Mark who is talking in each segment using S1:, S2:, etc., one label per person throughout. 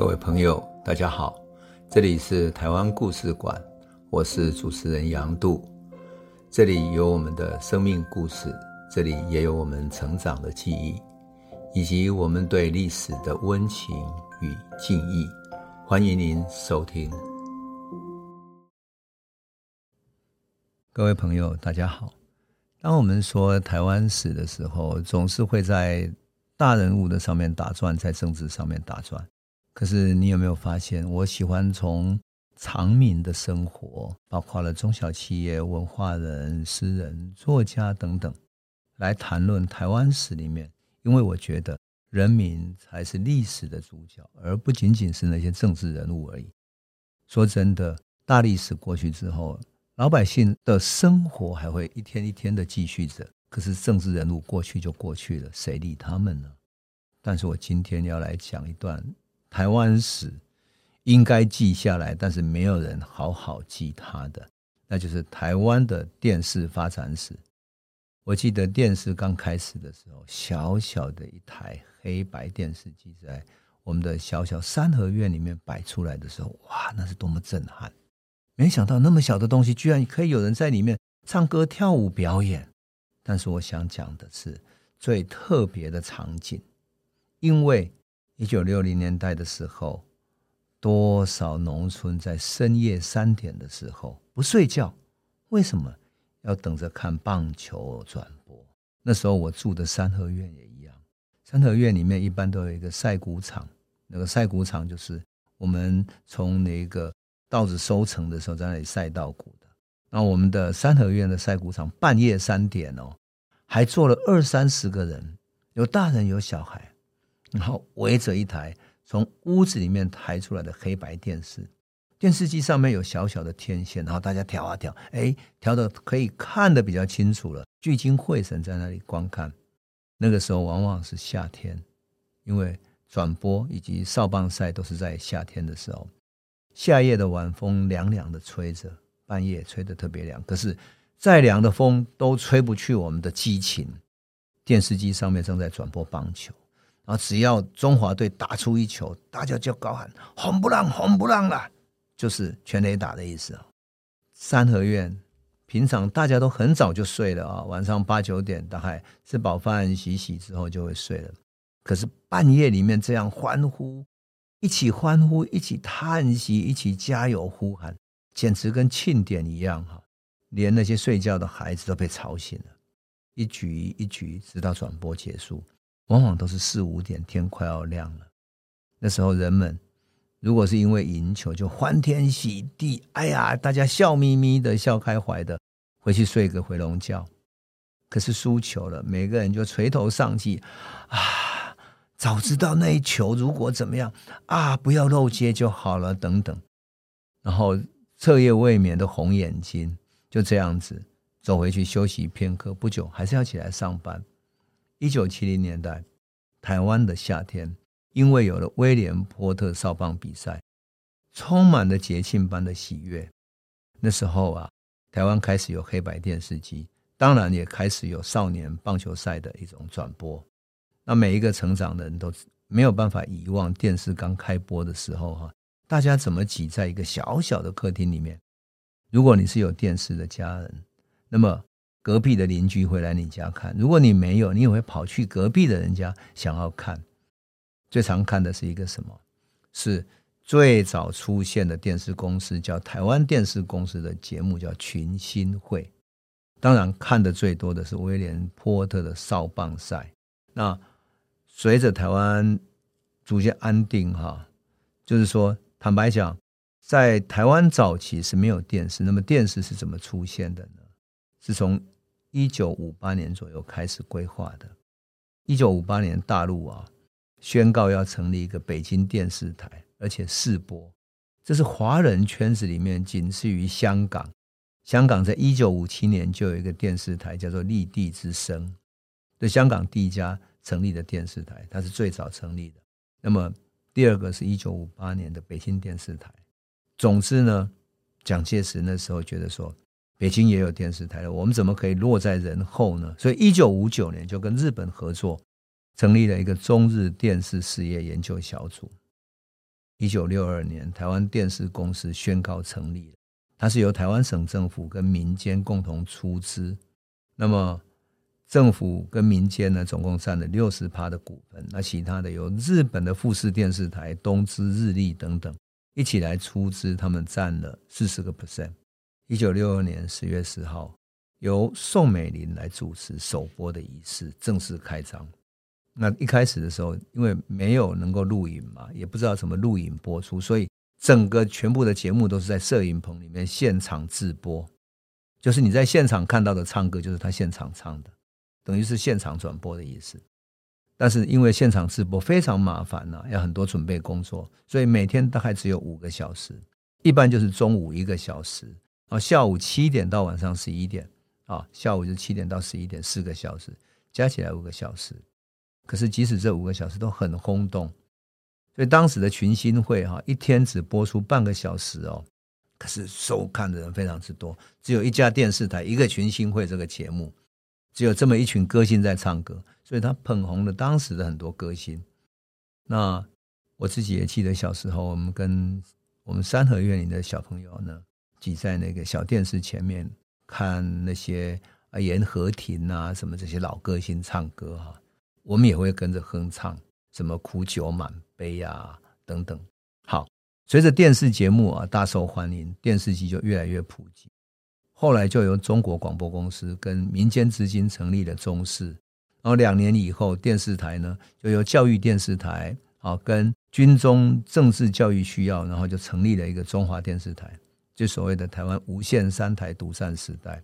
S1: 各位朋友，大家好，这里是台湾故事馆，我是主持人杨度，这里有我们的生命故事，这里也有我们成长的记忆，以及我们对历史的温情与敬意。欢迎您收听。各位朋友，大家好。当我们说台湾史的时候，总是会在大人物的上面打转，在政治上面打转。可是你有没有发现，我喜欢从常民的生活，包括了中小企业、文化人、诗人、作家等等，来谈论台湾史里面，因为我觉得人民才是历史的主角，而不仅仅是那些政治人物而已。说真的，大历史过去之后，老百姓的生活还会一天一天的继续着。可是政治人物过去就过去了，谁理他们呢？但是我今天要来讲一段。台湾史应该记下来，但是没有人好好记它的，那就是台湾的电视发展史。我记得电视刚开始的时候，小小的一台黑白电视机在我们的小小三合院里面摆出来的时候，哇，那是多么震撼！没想到那么小的东西，居然可以有人在里面唱歌、跳舞、表演。但是我想讲的是最特别的场景，因为。一九六零年代的时候，多少农村在深夜三点的时候不睡觉？为什么要等着看棒球转播？那时候我住的三合院也一样，三合院里面一般都有一个晒谷场，那个晒谷场就是我们从那个稻子收成的时候在那里晒稻谷的。那我们的三合院的晒谷场半夜三点哦，还坐了二三十个人，有大人有小孩。然后围着一台从屋子里面抬出来的黑白电视，电视机上面有小小的天线，然后大家调啊调，哎，调的可以看得比较清楚了，聚精会神在那里观看。那个时候往往是夏天，因为转播以及扫棒赛都是在夏天的时候，夏夜的晚风凉凉的吹着，半夜吹得特别凉，可是再凉的风都吹不去我们的激情。电视机上面正在转播棒球。啊！只要中华队打出一球，大家就高喊“红不让，红不让”了，就是全垒打的意思啊。三合院平常大家都很早就睡了啊，晚上八九点大概吃饱饭洗洗之后就会睡了。可是半夜里面这样欢呼，一起欢呼，一起叹息，一起加油呼喊，简直跟庆典一样哈！连那些睡觉的孩子都被吵醒了，一局一局直到转播结束。往往都是四五点，天快要亮了。那时候人们如果是因为赢球，就欢天喜地，哎呀，大家笑眯眯的、笑开怀的回去睡个回笼觉。可是输球了，每个人就垂头丧气啊！早知道那一球如果怎么样啊，不要漏接就好了，等等。然后彻夜未眠的红眼睛，就这样子走回去休息片刻。不久还是要起来上班。一九七零年代，台湾的夏天，因为有了威廉波特扫棒比赛，充满了节庆般的喜悦。那时候啊，台湾开始有黑白电视机，当然也开始有少年棒球赛的一种转播。那每一个成长的人都没有办法遗忘电视刚开播的时候，哈，大家怎么挤在一个小小的客厅里面？如果你是有电视的家人，那么。隔壁的邻居会来你家看，如果你没有，你也会跑去隔壁的人家想要看。最常看的是一个什么？是最早出现的电视公司叫台湾电视公司的节目，叫群星会。当然看的最多的是威廉波特的扫棒赛。那随着台湾逐渐安定，哈，就是说，坦白讲，在台湾早期是没有电视，那么电视是怎么出现的呢？是从一九五八年左右开始规划的。一九五八年，大陆啊宣告要成立一个北京电视台，而且试播。这是华人圈子里面仅次于香港。香港在一九五七年就有一个电视台，叫做立地之声，对，香港第一家成立的电视台，它是最早成立的。那么第二个是一九五八年的北京电视台。总之呢，蒋介石那时候觉得说。北京也有电视台了，我们怎么可以落在人后呢？所以，一九五九年就跟日本合作，成立了一个中日电视事业研究小组。一九六二年，台湾电视公司宣告成立。它是由台湾省政府跟民间共同出资，那么政府跟民间呢，总共占了六十趴的股份。那其他的由日本的富士电视台、东芝、日立等等一起来出资，他们占了四十个 percent。一九六二年十月十号，由宋美龄来主持首播的仪式，正式开张。那一开始的时候，因为没有能够录影嘛，也不知道怎么录影播出，所以。整个全部的节目都是在摄影棚里面现场直播，就是你在现场看到的唱歌，就是他现场唱的，等于是现场转播的意思。但是因为现场直播非常麻烦呐，要很多准备工作，所以每天大概只有五个小时，一般就是中午一个小时，啊，下午七点到晚上十一点，啊，下午就七点到十一点，四个小时，加起来五个小时。可是即使这五个小时都很轰动。所以当时的群星会哈，一天只播出半个小时哦，可是收看的人非常之多。只有一家电视台一个群星会这个节目，只有这么一群歌星在唱歌，所以他捧红了当时的很多歌星。那我自己也记得小时候，我们跟我们三合院里的小朋友呢，挤在那个小电视前面看那些啊严和庭啊什么这些老歌星唱歌哈，我们也会跟着哼唱。什么苦酒满杯呀、等等。好，随着电视节目啊大受欢迎，电视机就越来越普及。后来就由中国广播公司跟民间资金成立了中视。然后两年以后，电视台呢就由教育电视台啊跟军中政治教育需要，然后就成立了一个中华电视台，就所谓的台湾无线三台独占时代，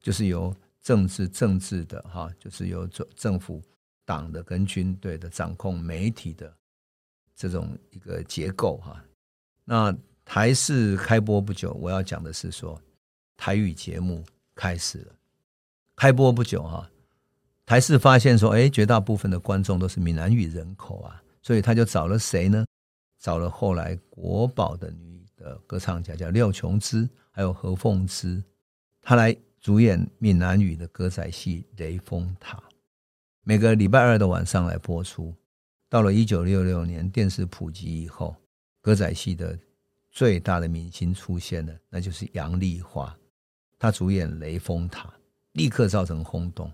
S1: 就是由政治政治的哈，就是由政政府。党的跟军队的掌控媒体的这种一个结构哈，那台视开播不久，我要讲的是说台语节目开始了。开播不久哈，台视发现说，哎，绝大部分的观众都是闽南语人口啊，所以他就找了谁呢？找了后来国宝的女的歌唱家叫廖琼枝，还有何凤芝，他来主演闽南语的歌仔戏《雷峰塔》。每个礼拜二的晚上来播出。到了一九六六年，电视普及以后，歌仔戏的最大的明星出现了，那就是杨丽花。她主演《雷峰塔》，立刻造成轰动。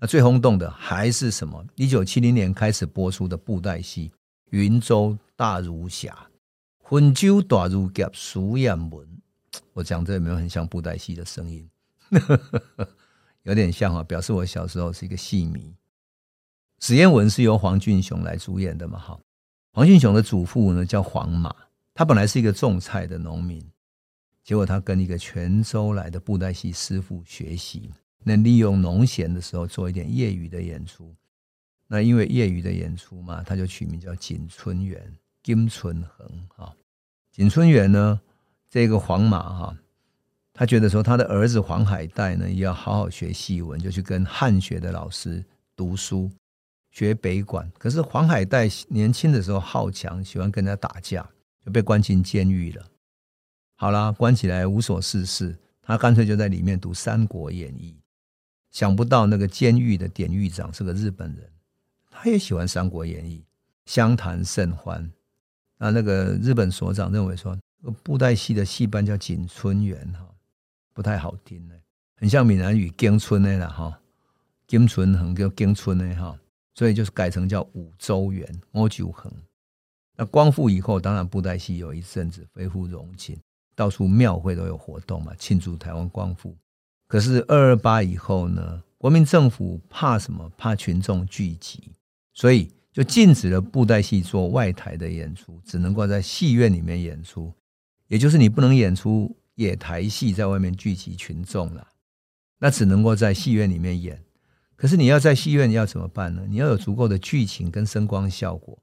S1: 那最轰动的还是什么？一九七零年开始播出的布袋戏《云州大儒侠》，温州大儒侠史艳文。我讲这有没有很像布袋戏的声音？有点像啊，表示我小时候是一个戏迷。史艳文是由黄俊雄来主演的嘛？哈，黄俊雄的祖父呢叫黄马，他本来是一个种菜的农民，结果他跟一个泉州来的布袋戏师傅学习，那利用农闲的时候做一点业余的演出。那因为业余的演出嘛，他就取名叫锦春园金春恒哈。景春园呢，这个黄马哈，他觉得说他的儿子黄海岱呢也要好好学戏文，就去跟汉学的老师读书。学北管，可是黄海岱年轻的时候好强，喜欢跟人打架，就被关进监狱了。好啦，关起来无所事事，他干脆就在里面读《三国演义》。想不到那个监狱的典狱长是个日本人，他也喜欢《三国演义》，相谈甚欢。那那个日本所长认为说，布袋戏的戏班叫锦春园哈，不太好听呢，很像闽南语“京春”的啦哈，金春横叫京春的哈。所以就是改成叫五洲园、欧九横。那光复以后，当然布袋戏有一阵子恢复荣景，到处庙会都有活动嘛，庆祝台湾光复。可是二二八以后呢，国民政府怕什么？怕群众聚集，所以就禁止了布袋戏做外台的演出，只能够在戏院里面演出。也就是你不能演出野台戏，在外面聚集群众了，那只能够在戏院里面演。可是你要在戏院，要怎么办呢？你要有足够的剧情跟声光效果，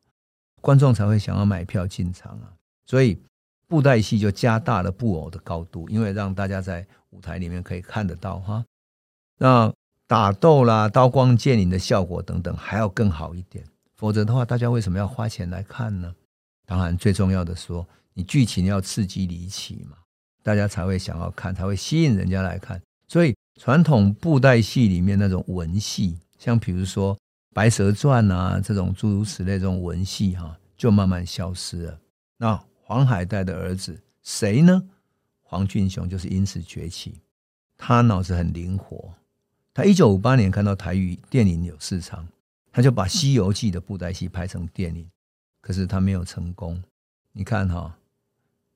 S1: 观众才会想要买票进场啊。所以布袋戏就加大了布偶的高度，因为让大家在舞台里面可以看得到哈。那打斗啦、刀光剑影的效果等等还要更好一点，否则的话，大家为什么要花钱来看呢？当然，最重要的说，你剧情要刺激离奇嘛，大家才会想要看，才会吸引人家来看。所以。传统布袋戏里面那种文戏，像比如说《白蛇传》啊，这种诸如此类这种文戏哈，就慢慢消失了。那黄海岱的儿子谁呢？黄俊雄就是因此崛起。他脑子很灵活，他一九五八年看到台语电影有市场，他就把《西游记》的布袋戏拍成电影，可是他没有成功。你看哈，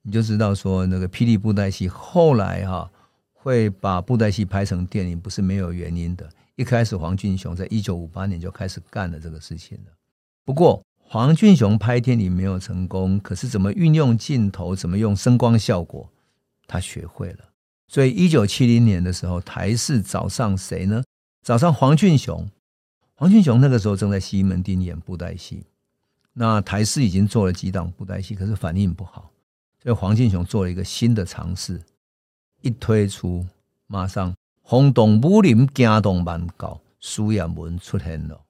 S1: 你就知道说那个霹雳布袋戏后来哈会把布袋戏拍成电影，不是没有原因的。一开始黄俊雄在一九五八年就开始干了这个事情了。不过黄俊雄拍电影没有成功，可是怎么运用镜头，怎么用声光效果，他学会了。所以一九七零年的时候，台视找上谁呢？找上黄俊雄。黄俊雄那个时候正在西门町演布袋戏，那台视已经做了几档布袋戏，可是反应不好，所以黄俊雄做了一个新的尝试，一推出马上轰动武林，惊动万国，苏亚文出现了。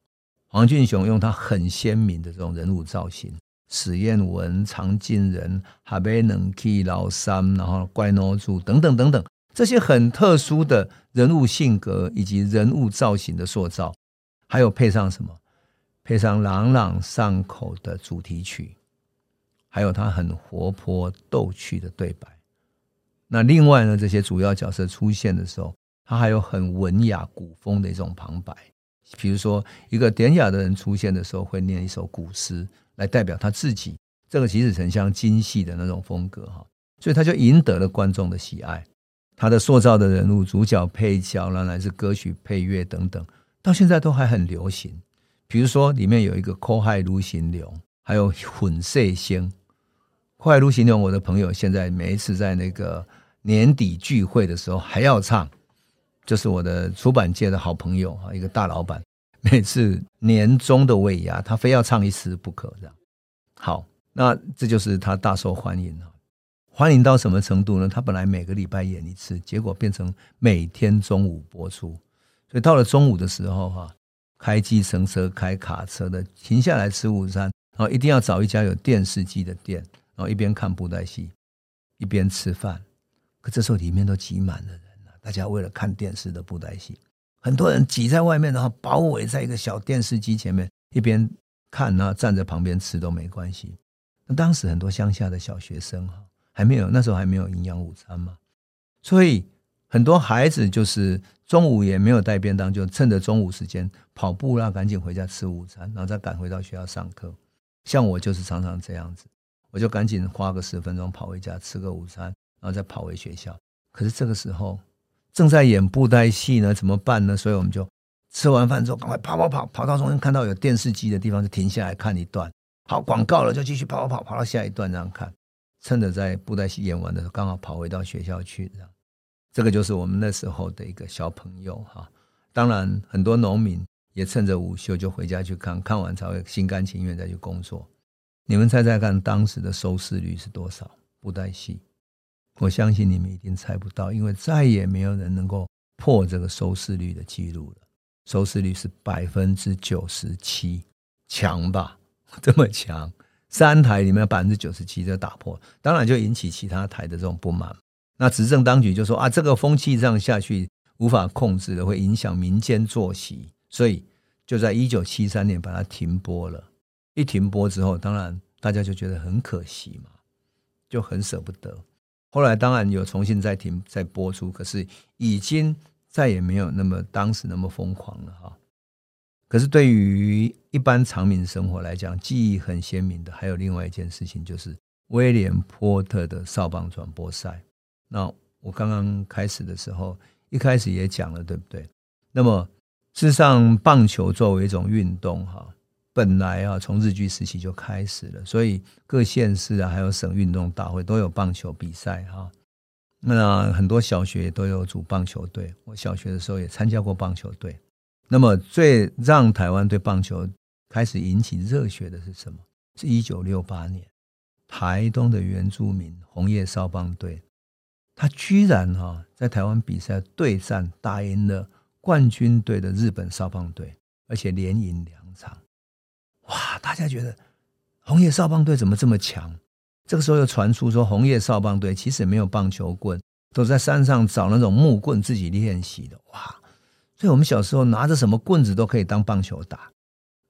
S1: 黄俊雄用他很鲜明的这种人物造型，史艳文、常进人、哈贝能 K 老三，然后怪孬主等等等等，这些很特殊的人物性格以及人物造型的塑造，还有配上什么？配上朗朗上口的主题曲，还有他很活泼逗趣的对白。那另外呢，这些主要角色出现的时候，他还有很文雅古风的一种旁白。比如说，一个典雅的人出现的时候，会念一首古诗来代表他自己。这个其实很像京戏的那种风格哈，所以他就赢得了观众的喜爱。他的塑造的人物、主角、配角，然后来自歌曲配乐等等，到现在都还很流行。比如说，里面有一个苦海愈行龙，还有混世仙。苦海愈行龙，我的朋友现在每一次在那个年底聚会的时候还要唱。就是我的出版界的好朋友啊，一个大老板，每次年终的尾牙，他非要唱一次不可，这样。好，那这就是他大受欢迎了，欢迎到什么程度呢？他本来每个礼拜演一次，结果变成每天中午播出，所以到了中午的时候，哈，开计程车、开卡车的停下来吃午餐，然后一定要找一家有电视机的店，然后一边看布袋戏，一边吃饭。可这时候里面都挤满了人。大家为了看电视的布袋戏，很多人挤在外面，然后包围在一个小电视机前面，一边看，然后站在旁边吃都没关系。那当时很多乡下的小学生哈，还没有那时候还没有营养午餐嘛，所以很多孩子就是中午也没有带便当，就趁着中午时间跑步啦，赶紧回家吃午餐，然后再赶回到学校上课。像我就是常常这样子，我就赶紧花个十分钟跑回家吃个午餐，然后再跑回学校。可是这个时候。正在演布袋戏呢，怎么办呢？所以我们就吃完饭之后，赶快跑跑跑，跑到中间看到有电视机的地方就停下来看一段。好，广告了就继续跑跑跑，跑到下一段这样看。趁着在布袋戏演完的时候，刚好跑回到学校去。这样，这个就是我们那时候的一个小朋友哈。当然，很多农民也趁着午休就回家去看，看完才会心甘情愿再去工作。你们猜猜看，当时的收视率是多少？布袋戏？我相信你们一定猜不到，因为再也没有人能够破这个收视率的记录了。收视率是百分之九十七，强吧？这么强，三台里面百分之九十七就打破，当然就引起其他台的这种不满。那执政当局就说啊，这个风气这样下去无法控制的，会影响民间作息，所以就在一九七三年把它停播了。一停播之后，当然大家就觉得很可惜嘛，就很舍不得。后来当然有重新再停再播出，可是已经再也没有那么当时那么疯狂了哈。可是对于一般常民生活来讲，记忆很鲜明的还有另外一件事情，就是威廉波特的少棒转播赛。那我刚刚开始的时候，一开始也讲了，对不对？那么事实上，棒球作为一种运动哈。本来啊，从日据时期就开始了，所以各县市啊，还有省运动大会都有棒球比赛哈。那很多小学都有组棒球队，我小学的时候也参加过棒球队。那么最让台湾对棒球开始引起热血的是什么？是一九六八年，台东的原住民红叶少棒队，他居然哈在台湾比赛对战打赢了冠军队的日本少棒队，而且连赢两场。哇！大家觉得红叶少棒队怎么这么强？这个时候又传出说，红叶少棒队其实没有棒球棍，都在山上找那种木棍自己练习的。哇！所以我们小时候拿着什么棍子都可以当棒球打。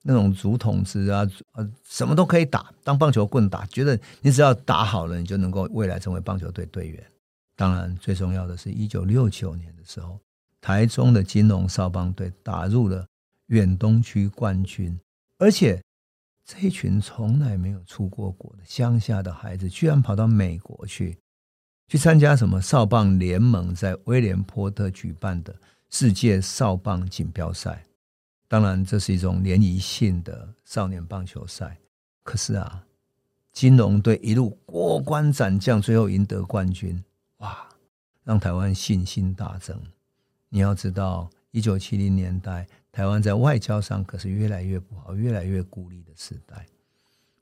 S1: 那种竹筒子啊，呃，什么都可以打，当棒球棍打，觉得你只要打好了，你就能够未来成为棒球队队员。当然，最重要的是一九六九年的时候，台中的金龙少棒队打入了远东区冠军，而且这一群从来没有出过国的乡下的孩子，居然跑到美国去，去参加什么少棒联盟在威廉波特举办的世界少棒锦标赛。当然，这是一种联谊性的少年棒球赛。可是啊，金龙队一路过关斩将，最后赢得冠军，哇，让台湾信心大增。你要知道，一九七零年代，台湾在外交上可是越来越不好、越来越孤立的时代。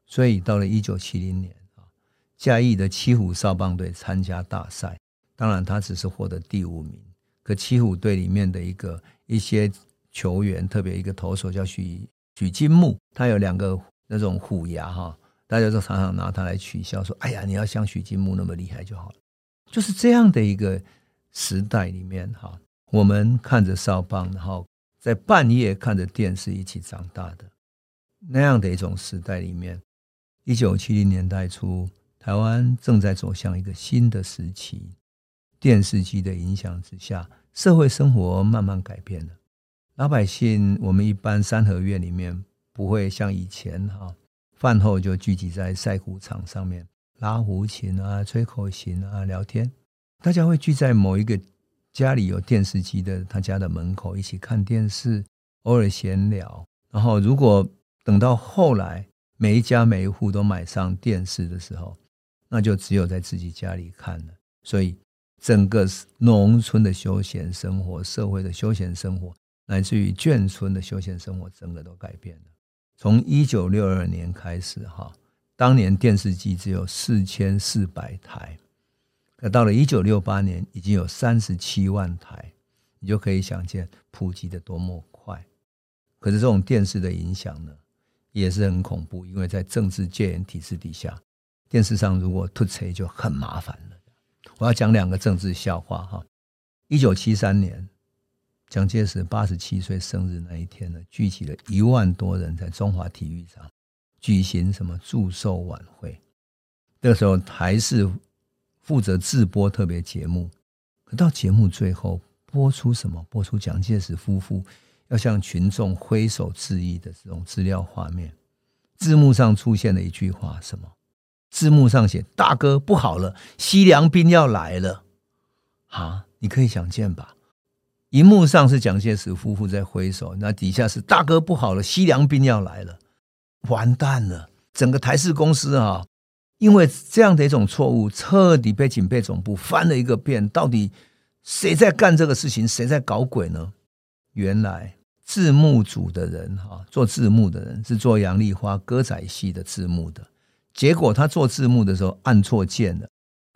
S1: 所以到了一九七零年啊，嘉义的七虎少棒队参加大赛，当然他只是获得第五名。可七虎队里面的一个一些。球员特别一个投手叫许许金木，他有两个那种虎牙哈，大家都常常拿他来取笑，说：“哎呀，你要像许金木那么厉害就好了。”就是这样的一个时代里面哈，我们看着少棒，然后在半夜看着电视一起长大的那样的一种时代里面，一九七零年代初，台湾正在走向一个新的时期，电视机的影响之下，社会生活慢慢改变了。老百姓，我们一般三合院里面不会像以前哈，饭后就聚集在晒谷场上面拉胡琴啊、吹口琴啊、聊天。大家会聚在某一个家里有电视机的他家的门口一起看电视，偶尔闲聊。然后，如果等到后来每一家每一户都买上电视的时候，那就只有在自己家里看了。所以，整个农村的休闲生活、社会的休闲生活。乃至于眷村的休闲生活，整个都改变了。从一九六二年开始，哈，当年电视机只有四千四百台，可到了一九六八年，已经有三十七万台，你就可以想见普及的多么快。可是这种电视的影响呢，也是很恐怖，因为在政治戒严体制底下，电视上如果突锤就很麻烦了。我要讲两个政治笑话，哈，一九七三年。蒋介石八十七岁生日那一天呢，聚集了一万多人在中华体育场举行什么祝寿晚会。那时候还是负责制播特别节目，可到节目最后播出什么？播出蒋介石夫妇要向群众挥手致意的这种资料画面。字幕上出现了一句话：什么？字幕上写“大哥不好了，西凉兵要来了”。啊，你可以想见吧？荧幕上是蒋介石夫妇在挥手，那底下是大哥不好了，西凉兵要来了，完蛋了！整个台视公司啊，因为这样的一种错误，彻底被警备总部翻了一个遍。到底谁在干这个事情？谁在搞鬼呢？原来字幕组的人哈，做字幕的人是做杨丽花歌仔戏的字幕的，结果他做字幕的时候按错键了，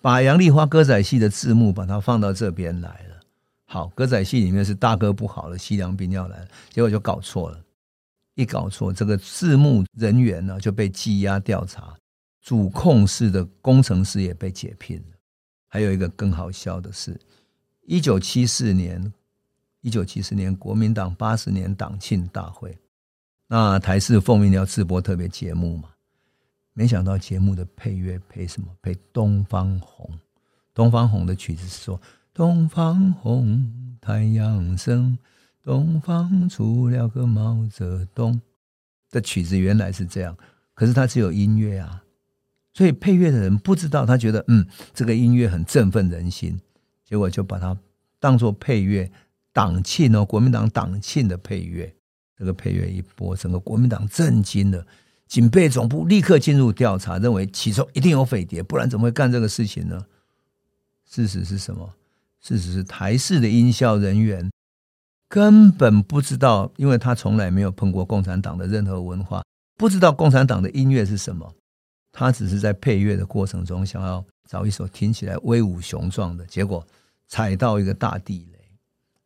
S1: 把杨丽花歌仔戏的字幕把它放到这边来了。好，歌仔戏里面是大哥不好了，西凉兵要来了，结果就搞错了。一搞错，这个字幕人员呢就被羁押调查，主控室的工程师也被解聘了。还有一个更好笑的是，一九七四年，一九七四年国民党八十年党庆大会，那台视奉命要直播特别节目嘛，没想到节目的配乐配什么？配《东方红》。《东方红》的曲子是说。东方红，太阳升，东方出了个毛泽东。的曲子原来是这样，可是它只有音乐啊，所以配乐的人不知道，他觉得嗯，这个音乐很振奋人心，结果就把它当做配乐，党庆哦，国民党党庆的配乐。这个配乐一播，整个国民党震惊了，警备总部立刻进入调查，认为其中一定有匪谍，不然怎么会干这个事情呢？事实是什么？事实是台式的音效人员根本不知道，因为他从来没有碰过共产党的任何文化，不知道共产党的音乐是什么。他只是在配乐的过程中想要找一首听起来威武雄壮的，结果踩到一个大地雷。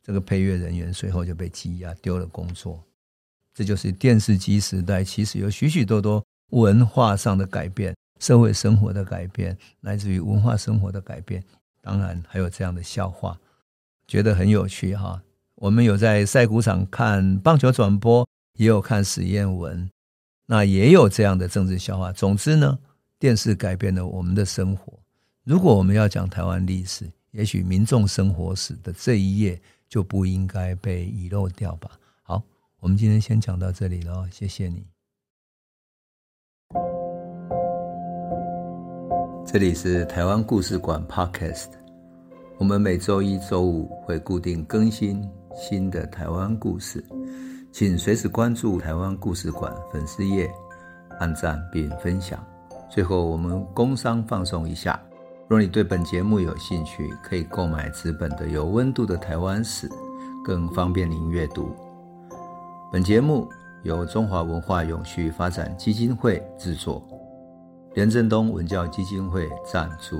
S1: 这个配乐人员随后就被羁押，丢了工作。这就是电视机时代，其实有许许多多文化上的改变，社会生活的改变，来自于文化生活的改变。当然还有这样的笑话，觉得很有趣哈。我们有在赛谷场看棒球转播，也有看史艳文，那也有这样的政治笑话。总之呢，电视改变了我们的生活。如果我们要讲台湾历史，也许民众生活史的这一页就不应该被遗漏掉吧。好，我们今天先讲到这里喽，谢谢你。这里是台湾故事馆 Podcast，我们每周一、周五会固定更新新的台湾故事，请随时关注台湾故事馆粉丝页，按赞并分享。最后，我们工商放送一下，若你对本节目有兴趣，可以购买纸本的《有温度的台湾史》，更方便您阅读。本节目由中华文化永续发展基金会制作。连振东文教基金会赞助。